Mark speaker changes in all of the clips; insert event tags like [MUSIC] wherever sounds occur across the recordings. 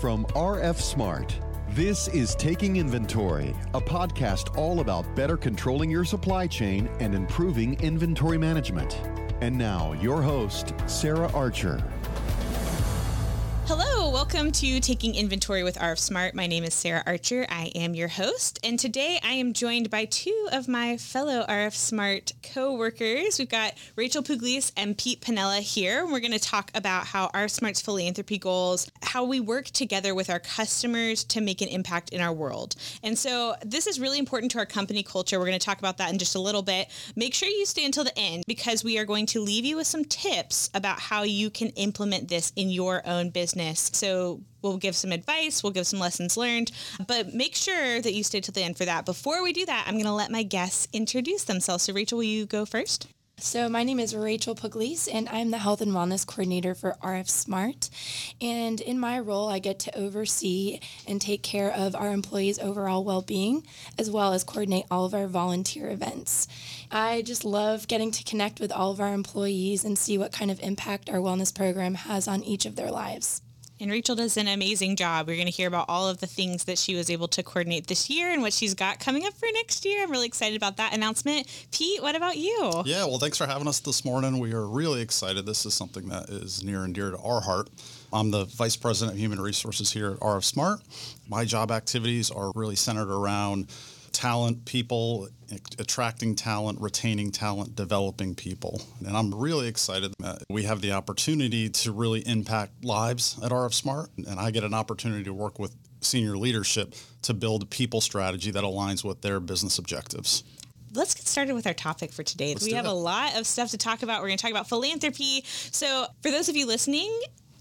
Speaker 1: from RF Smart. This is Taking Inventory, a podcast all about better controlling your supply chain and improving inventory management. And now, your host, Sarah Archer.
Speaker 2: Welcome to Taking Inventory with RF Smart. My name is Sarah Archer. I am your host, and today I am joined by two of my fellow RF Smart co-workers. We've got Rachel Pugliese and Pete Panella here. We're going to talk about how RF Smart's philanthropy goals, how we work together with our customers to make an impact in our world. And so this is really important to our company culture. We're going to talk about that in just a little bit. Make sure you stay until the end because we are going to leave you with some tips about how you can implement this in your own business business. We'll give some advice, we'll give some lessons learned, but make sure that you stay till the end for that. Before we do that, I'm going to let my guests introduce themselves. So Rachel, will you go first?
Speaker 3: So my name is Rachel Pugliese, and I'm the Health and Wellness Coordinator for RF Smart. And in my role, I get to oversee and take care of our employees' overall well-being, as well as coordinate all of our volunteer events. I just love getting to connect with all of our employees and see what kind of impact our wellness program has on each of their lives.
Speaker 2: And Rachel does an amazing job. We're going to hear about all of the things that she was able to coordinate this year and what she's got coming up for next year. I'm really excited about that announcement. Pete, what about you?
Speaker 4: Yeah, well, thanks for having us this morning. We are really excited. This is something that is near and dear to our heart. I'm the Vice President of Human Resources here at RF Smart. My job activities are really centered around talent, people, attracting talent, retaining talent, developing people. And I'm really excited that we have the opportunity to really impact lives at RF Smart. And I get an opportunity to work with senior leadership to build a people strategy that aligns with their business objectives
Speaker 2: let's get started with our topic for today. Let's we have it. a lot of stuff to talk about. We're going to talk about philanthropy. So, for those of you listening,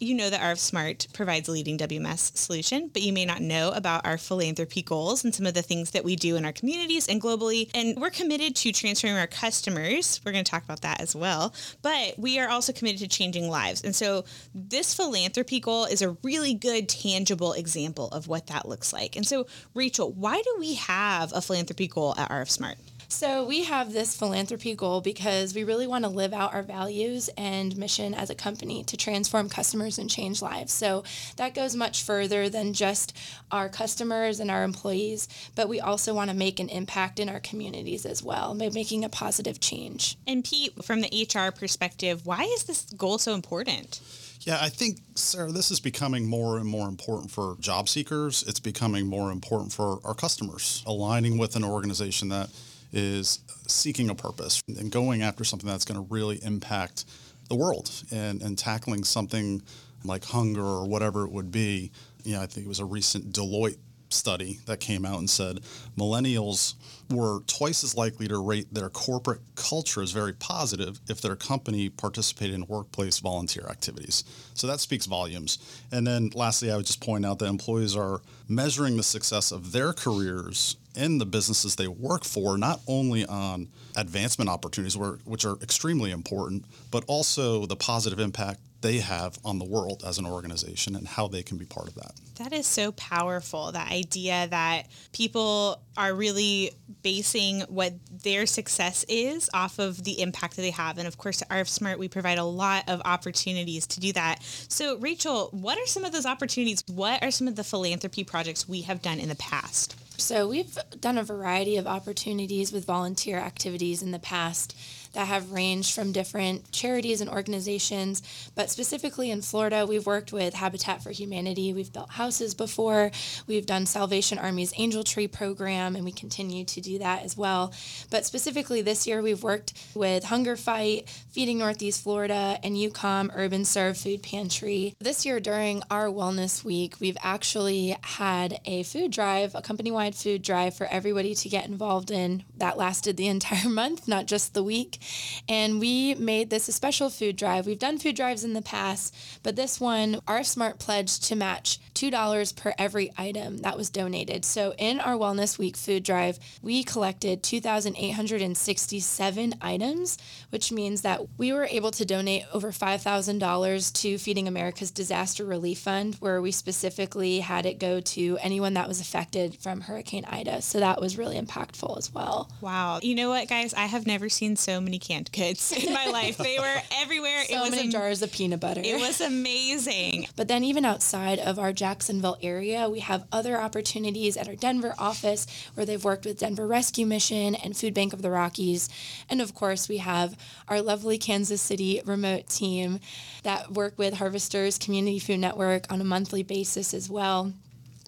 Speaker 2: you know that RF Smart provides a leading WMS solution, but you may not know about our philanthropy goals and some of the things that we do in our communities and globally. And we're committed to transforming our customers. We're going to talk about that as well. But we are also committed to changing lives. And so this philanthropy goal is a really good, tangible example of what that looks like. And so, Rachel, why do we have a philanthropy goal at RF Smart?
Speaker 3: So we have this philanthropy goal because we really want to live out our values and mission as a company to transform customers and change lives. So that goes much further than just our customers and our employees, but we also want to make an impact in our communities as well, by making a positive change.
Speaker 2: And Pete, from the HR perspective, why is this goal so important?
Speaker 4: Yeah, I think, Sarah, this is becoming more and more important for job seekers. It's becoming more important for our customers, aligning with an organization that is seeking a purpose and going after something that's going to really impact the world and, and tackling something like hunger or whatever it would be. You know, I think it was a recent Deloitte study that came out and said millennials were twice as likely to rate their corporate culture as very positive if their company participated in workplace volunteer activities. So that speaks volumes. And then lastly, I would just point out that employees are measuring the success of their careers in the businesses they work for, not only on advancement opportunities, which are extremely important, but also the positive impact they have on the world as an organization and how they can be part of that.
Speaker 2: That is so powerful. That idea that people are really basing what their success is off of the impact that they have. And of course, at RF Smart, we provide a lot of opportunities to do that. So, Rachel, what are some of those opportunities? What are some of the philanthropy projects we have done in the past?
Speaker 3: So, we've done a variety of opportunities with volunteer activities in the past that have ranged from different charities and organizations. But specifically in Florida, we've worked with Habitat for Humanity. We've built houses before. We've done Salvation Army's Angel Tree program, and we continue to do that as well. But specifically this year, we've worked with Hunger Fight, Feeding Northeast Florida, and UCOM Urban Serve Food Pantry. This year, during our Wellness Week, we've actually had a food drive, a company wide food drive for everybody to get involved in. That lasted the [LAUGHS] entire month, not just the week. And we made this a special food drive. We've done food drives in the past, but this one, RF Smart pledged to match $2 per every item that was donated. So in our Wellness Week food drive, we collected 2,867 items, which means that we were able to donate over $5,000 to Feeding America's Disaster Relief Fund, where we specifically had it go to anyone that was affected from Hurricane Ida. So that was really impactful as well.
Speaker 2: Wow. You know what, guys? I have never seen so many canned goods in my [LAUGHS] life. They were everywhere.
Speaker 3: So
Speaker 2: it was
Speaker 3: many
Speaker 2: am-
Speaker 3: jars of peanut butter.
Speaker 2: It was amazing.
Speaker 3: But then, even outside of our Jacksonville area, we have other opportunities at our Denver office where they've worked with Denver Rescue Mission and Food Bank of the Rockies. And of course, we have our lovely Kansas City remote team that work with Harvesters Community Food Network on a monthly basis as well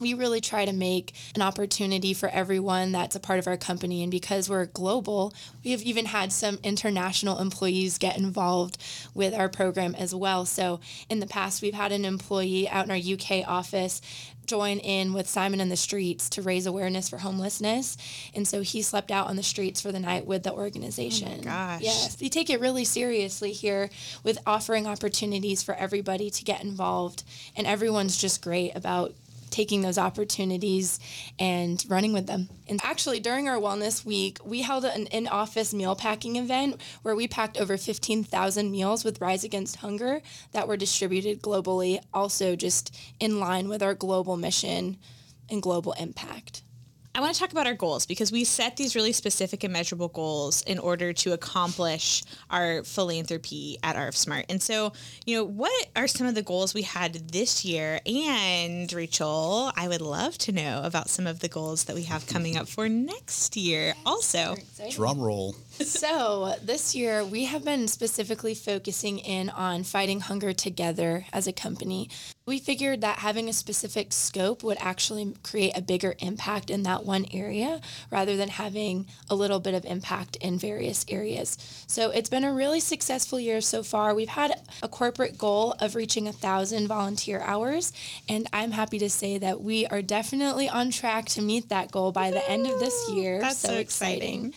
Speaker 3: we really try to make an opportunity for everyone that's a part of our company. And because we're global, we have even had some international employees get involved with our program as well. So in the past, we've had an employee out in our UK office join in with Simon on the Streets to raise awareness for homelessness. And so he slept out on the streets for the night with the organization.
Speaker 2: Oh gosh.
Speaker 3: Yes. We take it really seriously here with offering opportunities for everybody to get involved. And everyone's just great about taking those opportunities and running with them. And actually, during our wellness week, we held an in office meal packing event where we packed over 15,000 meals with Rise Against Hunger that were distributed globally, also just in line with our global mission and global impact.
Speaker 2: I want to talk about our goals because we set these really specific and measurable goals in order to accomplish our philanthropy at RF Smart. And so, you know, what are some of the goals we had this year? And Rachel, I would love to know about some of the goals that we have coming up for next year also.
Speaker 4: Drum roll.
Speaker 3: So this year we have been specifically focusing in on fighting hunger together as a company. We figured that having a specific scope would actually create a bigger impact in that one area rather than having a little bit of impact in various areas. So it's been a really successful year so far. We've had a corporate goal of reaching a thousand volunteer hours, and I'm happy to say that we are definitely on track to meet that goal by the end of this year.
Speaker 2: That's so exciting.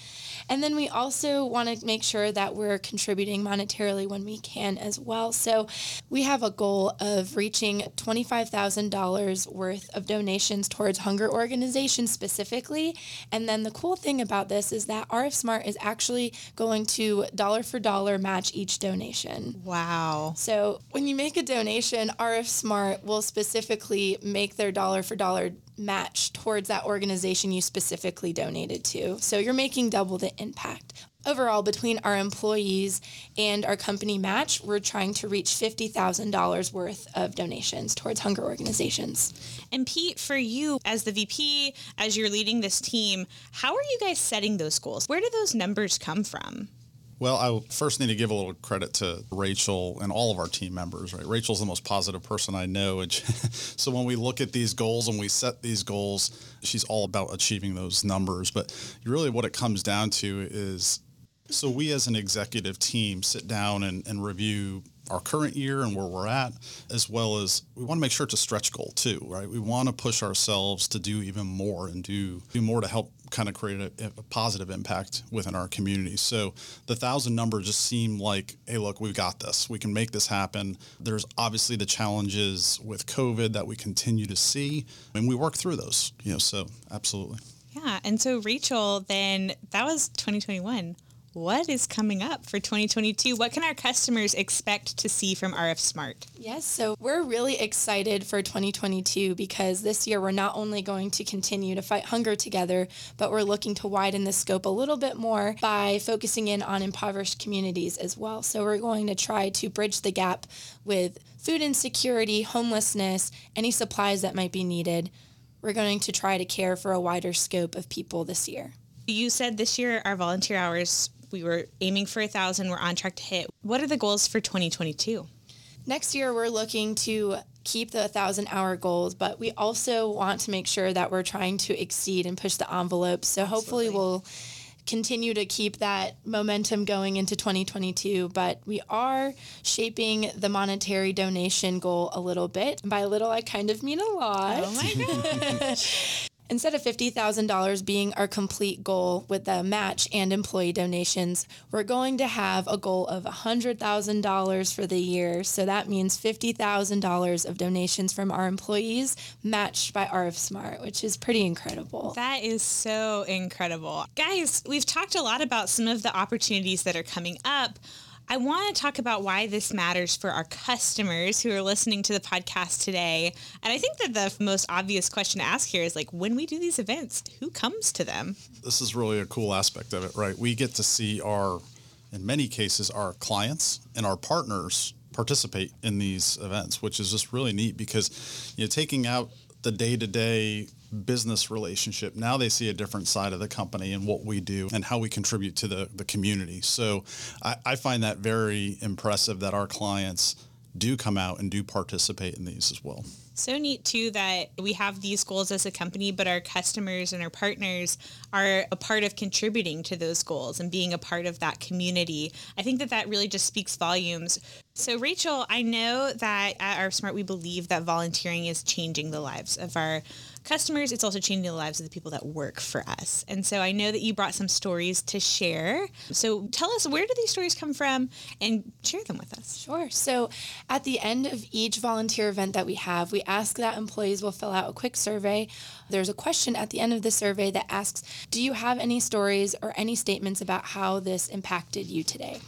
Speaker 3: And then we also want to make sure that we're contributing monetarily when we can as well. So we have a goal of reaching $25,000 worth of donations towards hunger organizations specifically. And then the cool thing about this is that RF Smart is actually going to dollar for dollar match each donation.
Speaker 2: Wow.
Speaker 3: So when you make a donation, RF Smart will specifically make their dollar for dollar match towards that organization you specifically donated to. So you're making double the impact. Overall, between our employees and our company match, we're trying to reach $50,000 worth of donations towards hunger organizations.
Speaker 2: And Pete, for you as the VP, as you're leading this team, how are you guys setting those goals? Where do those numbers come from?
Speaker 4: Well, I first need to give a little credit to Rachel and all of our team members, right? Rachel's the most positive person I know. And [LAUGHS] so when we look at these goals and we set these goals, she's all about achieving those numbers. But really what it comes down to is so we as an executive team sit down and, and review our current year and where we're at, as well as we want to make sure it's a stretch goal too, right? We want to push ourselves to do even more and do do more to help kind of create a, a positive impact within our community. So the thousand number just seemed like, hey, look, we've got this. We can make this happen. There's obviously the challenges with COVID that we continue to see, and we work through those. You know, so absolutely.
Speaker 2: Yeah. And so, Rachel, then that was 2021. What is coming up for 2022? What can our customers expect to see from RF Smart?
Speaker 3: Yes, so we're really excited for 2022 because this year we're not only going to continue to fight hunger together, but we're looking to widen the scope a little bit more by focusing in on impoverished communities as well. So we're going to try to bridge the gap with food insecurity, homelessness, any supplies that might be needed. We're going to try to care for a wider scope of people this year.
Speaker 2: You said this year our volunteer hours, we were aiming for a thousand, we're on track to hit. What are the goals for 2022?
Speaker 3: Next year, we're looking to keep the 1,000 hour goals, but we also want to make sure that we're trying to exceed and push the envelope. So hopefully, we'll continue to keep that momentum going into 2022. But we are shaping the monetary donation goal a little bit. By a little, I kind of mean a lot.
Speaker 2: Oh my God. [LAUGHS]
Speaker 3: Instead of $50,000 being our complete goal with the match and employee donations, we're going to have a goal of $100,000 for the year. So that means $50,000 of donations from our employees matched by RF Smart, which is pretty incredible.
Speaker 2: That is so incredible. Guys, we've talked a lot about some of the opportunities that are coming up. I want to talk about why this matters for our customers who are listening to the podcast today. And I think that the most obvious question to ask here is like, when we do these events, who comes to them?
Speaker 4: This is really a cool aspect of it, right? We get to see our in many cases, our clients and our partners participate in these events, which is just really neat because you know taking out the day-to-day business relationship now they see a different side of the company and what we do and how we contribute to the, the community so I, I find that very impressive that our clients do come out and do participate in these as well
Speaker 2: so neat too that we have these goals as a company, but our customers and our partners are a part of contributing to those goals and being a part of that community. I think that that really just speaks volumes. So Rachel, I know that at RF Smart we believe that volunteering is changing the lives of our customers, it's also changing the lives of the people that work for us. And so I know that you brought some stories to share. So tell us where do these stories come from and share them with us.
Speaker 3: Sure. So at the end of each volunteer event that we have, we ask that employees will fill out a quick survey. There's a question at the end of the survey that asks, do you have any stories or any statements about how this impacted you today?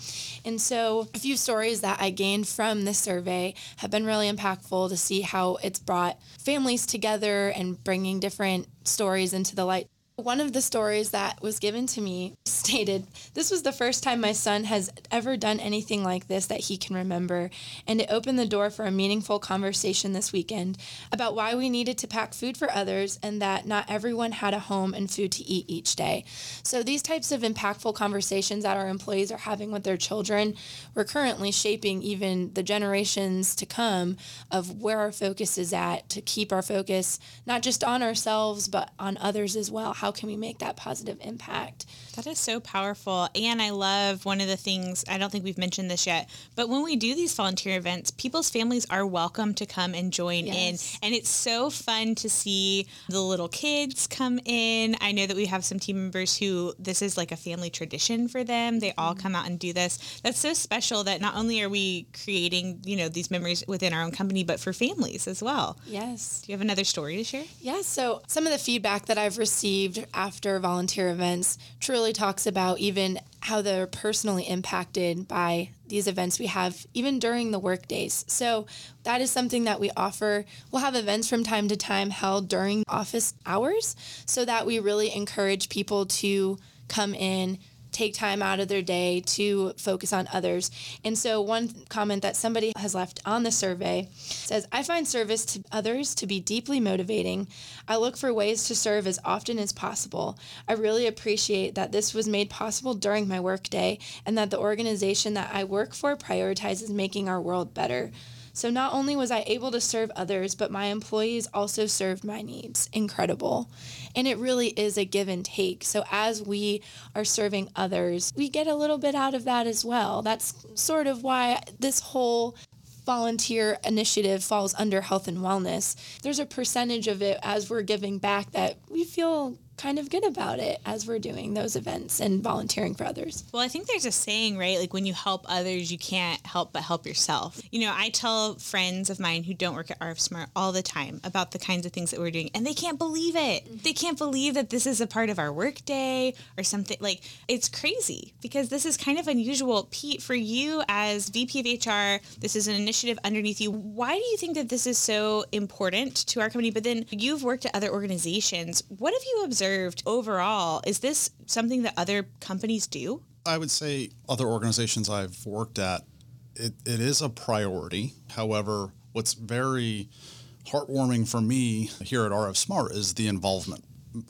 Speaker 3: And so a few stories that I gained from this survey have been really impactful to see how it's brought families together and bringing different stories into the light. One of the stories that was given to me [LAUGHS] stated, This was the first time my son has ever done anything like this that he can remember, and it opened the door for a meaningful conversation this weekend about why we needed to pack food for others and that not everyone had a home and food to eat each day. So, these types of impactful conversations that our employees are having with their children, we're currently shaping even the generations to come of where our focus is at to keep our focus not just on ourselves, but on others as well. How how can we make that positive impact?
Speaker 2: That is so powerful. And I love one of the things, I don't think we've mentioned this yet, but when we do these volunteer events, people's families are welcome to come and join yes. in. And it's so fun to see the little kids come in. I know that we have some team members who this is like a family tradition for them. They all mm-hmm. come out and do this. That's so special that not only are we creating, you know, these memories within our own company, but for families as well.
Speaker 3: Yes.
Speaker 2: Do you have another story to share?
Speaker 3: Yes. So some of the feedback that I've received after volunteer events truly talks about even how they're personally impacted by these events we have even during the work days. So that is something that we offer. We'll have events from time to time held during office hours so that we really encourage people to come in take time out of their day to focus on others. And so, one comment that somebody has left on the survey says, I find service to others to be deeply motivating. I look for ways to serve as often as possible. I really appreciate that this was made possible during my workday and that the organization that I work for prioritizes making our world better. So not only was I able to serve others, but my employees also served my needs. Incredible. And it really is a give and take. So as we are serving others, we get a little bit out of that as well. That's sort of why this whole volunteer initiative falls under health and wellness. There's a percentage of it as we're giving back that we feel kind of good about it as we're doing those events and volunteering for others.
Speaker 2: Well, I think there's a saying, right? Like when you help others, you can't help but help yourself. You know, I tell friends of mine who don't work at RF Smart all the time about the kinds of things that we're doing, and they can't believe it. Mm-hmm. They can't believe that this is a part of our workday or something. Like it's crazy because this is kind of unusual. Pete, for you as VP of HR, this is an initiative underneath you. Why do you think that this is so important to our company? But then you've worked at other organizations. What have you observed? Observed overall, is this something that other companies do?
Speaker 4: I would say other organizations I've worked at, it, it is a priority. However, what's very heartwarming for me here at RF Smart is the involvement.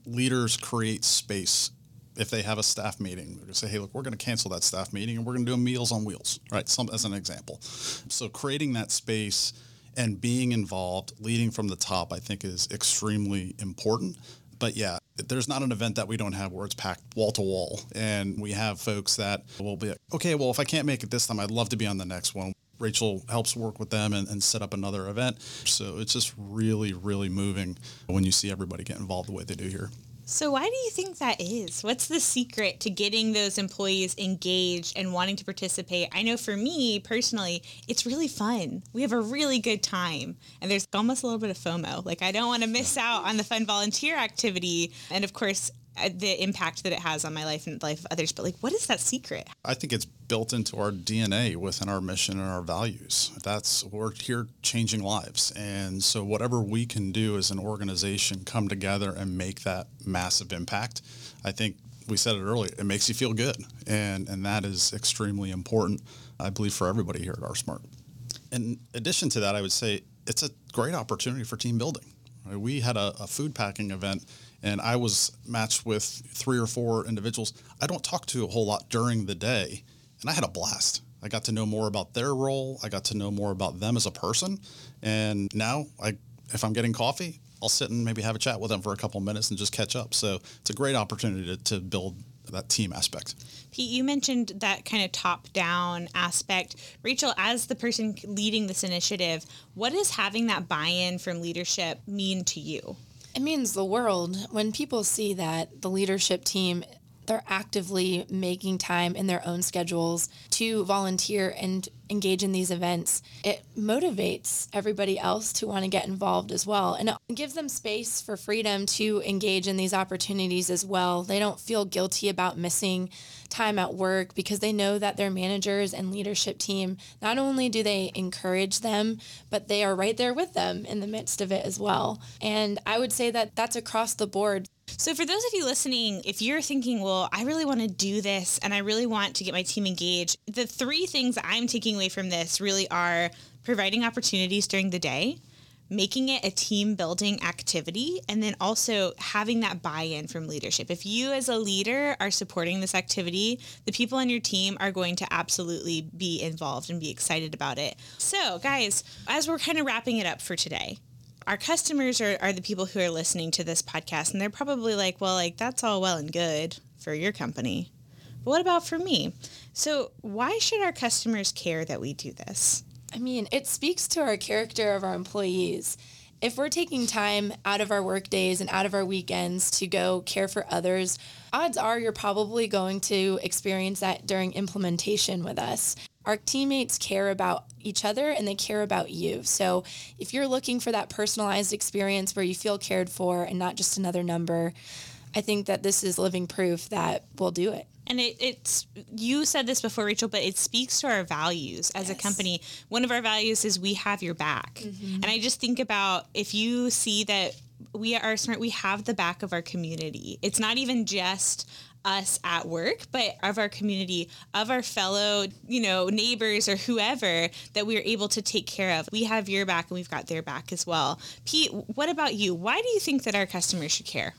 Speaker 4: Leaders create space if they have a staff meeting, they're going to say, hey, look, we're going to cancel that staff meeting and we're going to do a Meals on Wheels, right? Some, as an example. So creating that space and being involved, leading from the top, I think is extremely important. But yeah, there's not an event that we don't have where it's packed wall to wall. And we have folks that will be like, okay, well, if I can't make it this time, I'd love to be on the next one. Rachel helps work with them and, and, set up another event. So it's just really, really moving when you see everybody get involved the way they do here.
Speaker 2: So, why do you think that is? What's the secret to getting those employees engaged and wanting to participate? I know for me personally, it's really fun. We have a really good time, and there's almost a little bit of FOMO. Like, I don't want to miss out on the fun volunteer activity. And of course, Uh, the impact that it has on my life and the life of others. But like, what is that secret?
Speaker 4: I think it's built into our DNA within our mission and our values. That's we're here changing lives, and so whatever we can do as an organization come together and make that massive impact. I think we said it earlier, it makes you feel good. And, and that is extremely important, I believe, for everybody here at RF Smart. In addition to that, I would say it's a great opportunity for team building. We had a, a food packing event and I was matched with three or four individuals I don't talk to a whole lot during the day. And I had a blast. I got to know more about their role. I got to know more about them as a person. And now I if I'm getting coffee, I'll sit and maybe have a chat with them for a couple minutes and just catch up. So it's a great opportunity to, to build that team aspect.
Speaker 2: Pete, you mentioned that kind of top down aspect. Rachel, as the person leading this initiative, what does having that buy in from leadership mean to you?
Speaker 3: It means the world. When people see that the leadership team they're actively making time in their own schedules to volunteer and engage in these events, it motivates everybody else to want to get involved as well. And it gives them space for freedom to engage in these opportunities as well. They don't feel guilty about missing time at work because they know that their managers and leadership team not only do they encourage them, but they are right there with them in the midst of it as well. And I would say that that's across the board.
Speaker 2: So, for those of you listening, if you're thinking, well, I really want to do this and I really want to get my team engaged, the three things I'm taking away from this really are providing opportunities during the day, making it a team building activity, and then also having that buy in from leadership. If you, as a leader, are supporting this activity, the people on your team are going to absolutely be involved and be excited about it. So, guys, as we're kind of wrapping it up for today, our customers are, are the people who are listening to this podcast and they're probably like well like that's all well and good for your company but what about for me? So why should our customers care that we do this?
Speaker 3: I mean it speaks to our character of our employees. If we're taking time out of our work days and out of our weekends to go care for others odds are you're probably going to experience that during implementation with us our teammates care about each other and they care about you. So if you're looking for that personalized experience where you feel cared for and not just another number, I think that this is living proof that we'll do it.
Speaker 2: And it, it's you said this before, Rachel, but it speaks to our values as yes. a company. One of our values is we have your back. Mm-hmm. And I just think about if you see that we are smart, we have the back of our community. It's not even just us at work, but of our community, of our fellow, you know, neighbors or whoever that we are able to take care of. We have your back and we've got their back as well. Pete, what about you? Why do you think that our customers should care?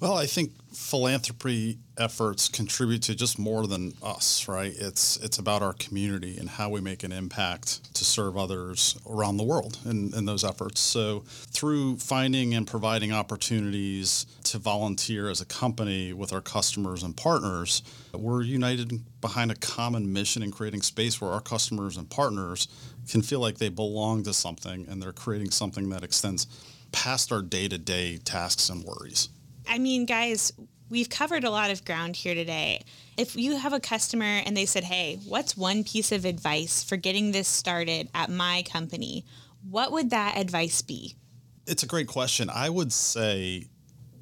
Speaker 4: Well, I think philanthropy efforts contribute to just more than us, right? It's it's about our community and how we make an impact to serve others around the world in, in those efforts. So through finding and providing opportunities to volunteer as a company with our customers and partners, we're united behind a common mission in creating space where our customers and partners can feel like they belong to something and they're creating something that extends past our day-to-day tasks and worries.
Speaker 2: I mean, guys, we've covered a lot of ground here today. If you have a customer and they said, hey, what's one piece of advice for getting this started at my company? What would that advice be?
Speaker 4: It's a great question. I would say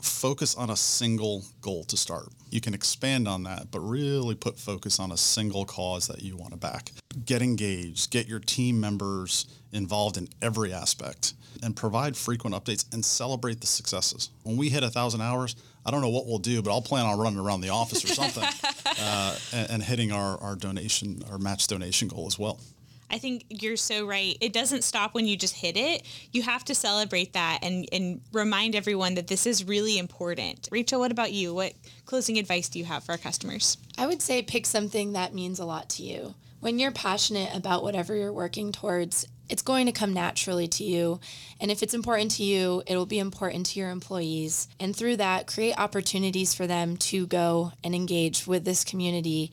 Speaker 4: focus on a single goal to start. You can expand on that, but really put focus on a single cause that you want to back. Get engaged, get your team members involved in every aspect and provide frequent updates and celebrate the successes. When we hit a thousand hours, I don't know what we'll do, but I'll plan on running around the office or something [LAUGHS] uh, and, and, hitting our, our donation, our match donation goal as well.
Speaker 2: I think you're so right. It doesn't stop when you just hit it. You have to celebrate that and, and remind everyone that this is really important. Rachel, what about you? What closing advice do you have for our customers?
Speaker 3: I would say pick something that means a lot to you. When you're passionate about whatever you're working towards, it's going to come naturally to you. And if it's important to you, it will be important to your employees. And through that, create opportunities for them to go and engage with this community.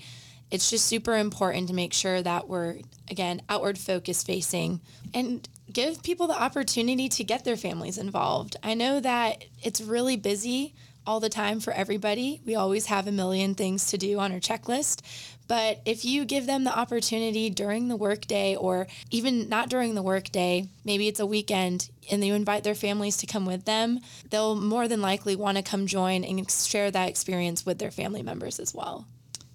Speaker 3: It's just super important to make sure that we're, again, outward focus facing and give people the opportunity to get their families involved. I know that it's really busy all the time for everybody. We always have a million things to do on our checklist. But if you give them the opportunity during the workday or even not during the workday, maybe it's a weekend and you invite their families to come with them, they'll more than likely want to come join and share that experience with their family members as well.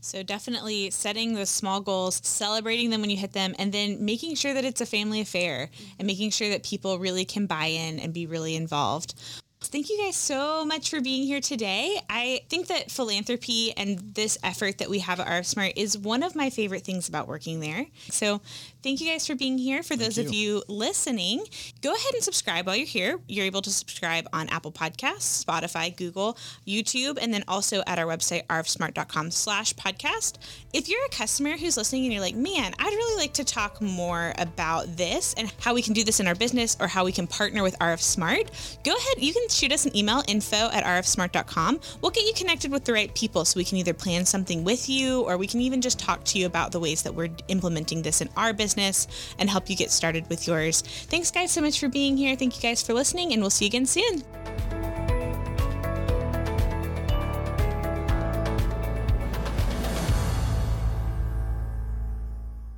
Speaker 2: So definitely setting those small goals, celebrating them when you hit them, and then making sure that it's a family affair and making sure that people really can buy in and be really involved. thank you guys so much for being here today. I think that philanthropy and this effort that we have at RF Smart is one of my favorite things about working there. So thank you guys for being here. For those
Speaker 4: you.
Speaker 2: of you listening, go ahead and subscribe while you're here. You're able to subscribe on Apple Podcasts, Spotify, Google, YouTube, and then also at our website, rfsmart.com slash podcast. If you're a customer who's listening and you're like, man, I'd really like to talk more about this and how we can do this in our business or how we can partner with RF Smart, go ahead. You can shoot us an email, info at rfsmart.com. We'll get you connected with the right people so we can either plan something with you or we can even just talk to you about the ways that we're implementing this in our business and help you get started with yours. Thanks, guys, so much for being here. Thank you guys for listening, and we'll see you again soon.